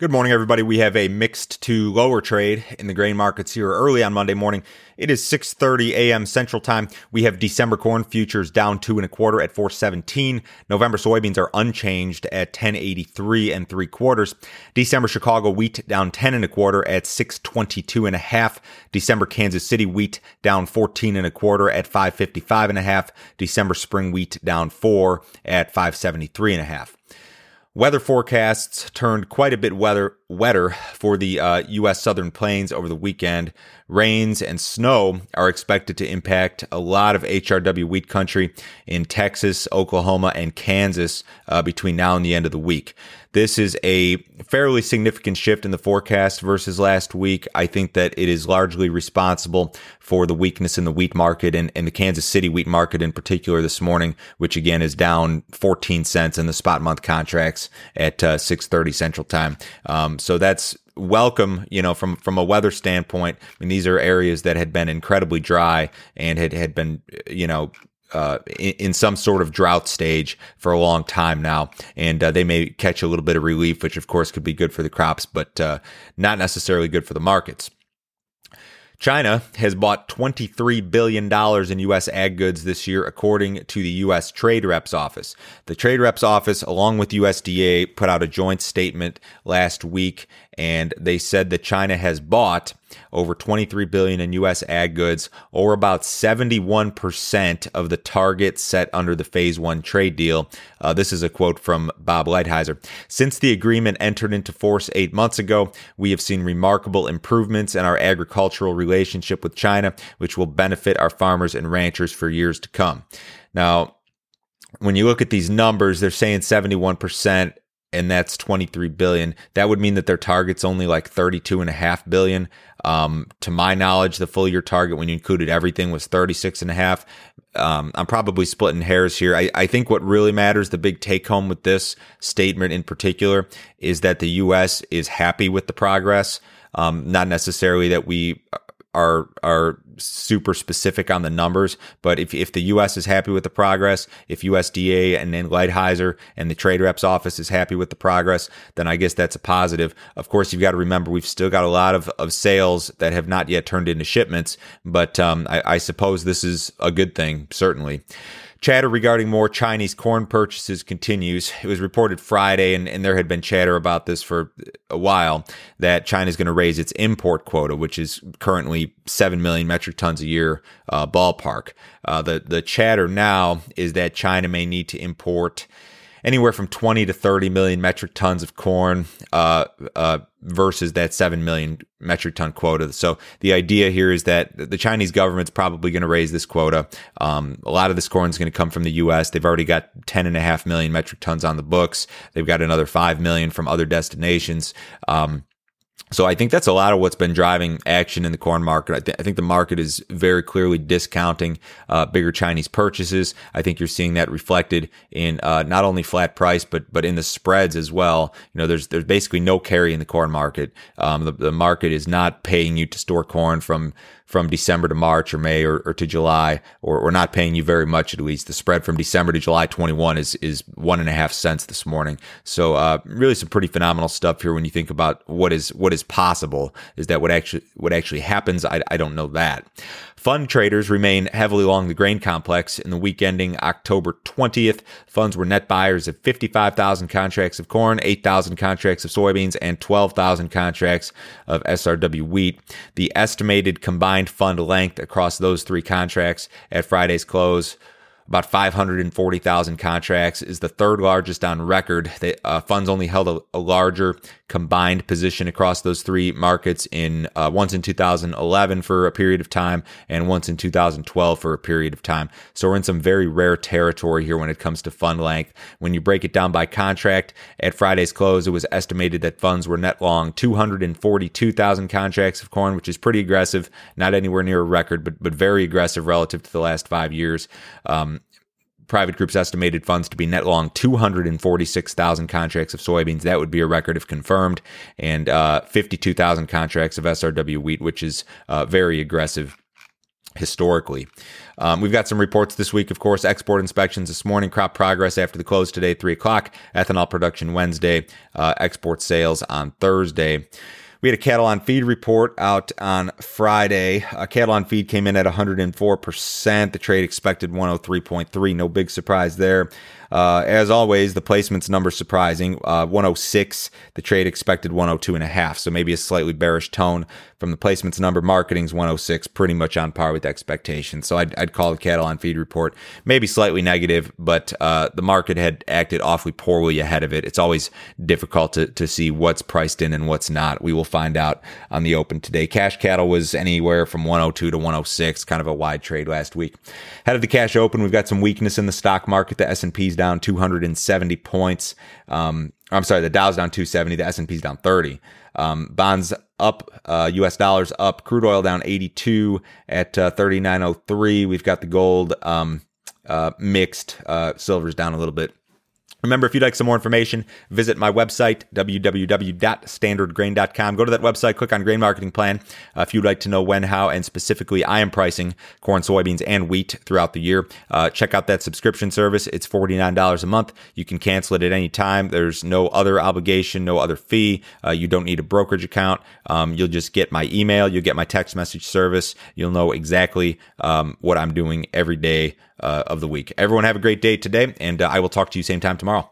Good morning, everybody. We have a mixed to lower trade in the grain markets here early on Monday morning. It is 6:30 a.m. Central Time. We have December corn futures down two and a quarter at 417. November soybeans are unchanged at 1083 and three quarters. December Chicago wheat down 10 and a quarter at 622 and a half. December Kansas City wheat down 14 and a quarter at 555 and a half. December spring wheat down four at 573 and a half. Weather forecasts turned quite a bit weather, wetter for the uh, U.S. Southern Plains over the weekend. Rains and snow are expected to impact a lot of HRW wheat country in Texas, Oklahoma, and Kansas uh, between now and the end of the week. This is a fairly significant shift in the forecast versus last week. I think that it is largely responsible for the weakness in the wheat market and, and the Kansas City wheat market in particular this morning, which again is down 14 cents in the spot month contracts at uh, 6:30 Central Time. Um, so that's welcome, you know, from from a weather standpoint. I mean, these are areas that had been incredibly dry and had had been, you know, uh, in, in, some sort of drought stage for a long time now, and uh, they may catch a little bit of relief, which of course could be good for the crops, but uh, not necessarily good for the markets. China has bought $23 billion in U.S. ag goods this year, according to the U.S. Trade Reps Office. The Trade Reps Office, along with USDA, put out a joint statement last week, and they said that China has bought over 23 billion in US ag goods or about 71% of the target set under the phase 1 trade deal. Uh, this is a quote from Bob Lighthizer. Since the agreement entered into force 8 months ago, we have seen remarkable improvements in our agricultural relationship with China, which will benefit our farmers and ranchers for years to come. Now, when you look at these numbers, they're saying 71% and that's 23 billion. That would mean that their target's only like 32 and a half billion. Um, to my knowledge, the full year target when you included everything was 36 and a half. Um, I'm probably splitting hairs here. I, I think what really matters, the big take home with this statement in particular, is that the U.S. is happy with the progress. Um, not necessarily that we are are super specific on the numbers, but if if the U.S. is happy with the progress, if USDA and then Lighthizer and the trade reps office is happy with the progress, then I guess that's a positive. Of course, you've got to remember we've still got a lot of, of sales that have not yet turned into shipments, but um, I, I suppose this is a good thing, certainly. Chatter regarding more Chinese corn purchases continues. It was reported Friday, and, and there had been chatter about this for a while, that China is going to raise its import quota, which is currently 7 million metric tons a year uh, ballpark. Uh, the, the chatter now is that China may need to import anywhere from 20 to 30 million metric tons of corn uh, uh, versus that 7 million metric ton quota. So the idea here is that the Chinese government's probably going to raise this quota. Um, a lot of this corn is going to come from the U.S. They've already got 10.5 million metric tons on the books. They've got another 5 million from other destinations. Um, so I think that's a lot of what's been driving action in the corn market. I, th- I think the market is very clearly discounting uh, bigger Chinese purchases. I think you're seeing that reflected in uh, not only flat price but but in the spreads as well. You know, there's there's basically no carry in the corn market. Um, the, the market is not paying you to store corn from from December to March or May or, or to July, or, or not paying you very much at least. The spread from December to July 21 is is one and a half cents this morning. So uh, really some pretty phenomenal stuff here when you think about what is what is possible. Is that what actually what actually happens? I, I don't know that. Fund traders remain heavily along the grain complex. In the week ending October 20th, funds were net buyers of 55,000 contracts of corn, 8,000 contracts of soybeans, and 12,000 contracts of SRW wheat. The estimated combined fund length across those three contracts at Friday's close about 540,000 contracts, is the third largest on record. The uh, funds only held a, a, larger combined position across those three markets in uh, once in 2011 for a period of time and once in 2012 for a period of time. So we're in some very rare territory here when it comes to fund length. When you break it down by contract, at Friday's close, it was estimated that funds were net long 242,000 contracts of corn, which is pretty aggressive, not anywhere near a record, but but very aggressive relative to the last five years. Um, private groups estimated funds to be net long 246,000 contracts of soybeans. That would be a record if confirmed, and uh, 52,000 contracts of SRW wheat, which is uh, very aggressive. historically. Um, we've got some reports this week, of course. Export inspections this morning, crop progress after the close today, 3 o'clock, ethanol production Wednesday, uh, export sales on Thursday. We had a cattle on feed report out on Friday. Uh, cattle on feed came in at 104%. The trade expected 103.3. No big surprise there. Uh, as always, the placements number surprising. Uh, 106. The trade expected 102 and a half. So maybe a slightly bearish tone from the placements number. Marketing's 106, pretty much on par with expectations. So I'd, I'd call the cattle on feed report maybe slightly negative, but uh, the market had acted awfully poorly ahead of it. It's always difficult to, to see what's priced in and what's not. We will find out on the open today. Cash cattle was anywhere from 102 to 106, kind of a wide trade last week. Head of the cash open, we've got some weakness in the stock market. The S&P's down 270 points. Um, I'm sorry, the Dow's down 270, the S&P's down 30. Um, bonds up, uh, U.S. dollars up, crude oil down 82 at uh, 39.03. We've got the gold um, uh, mixed, uh, silver's down a little bit. Remember, if you'd like some more information, visit my website, www.standardgrain.com. Go to that website, click on Grain Marketing Plan. Uh, if you'd like to know when, how, and specifically I am pricing corn, soybeans, and wheat throughout the year, uh, check out that subscription service. It's $49 a month. You can cancel it at any time. There's no other obligation, no other fee. Uh, you don't need a brokerage account. Um, you'll just get my email, you'll get my text message service. You'll know exactly um, what I'm doing every day uh, of the week. Everyone have a great day today, and uh, I will talk to you same time tomorrow.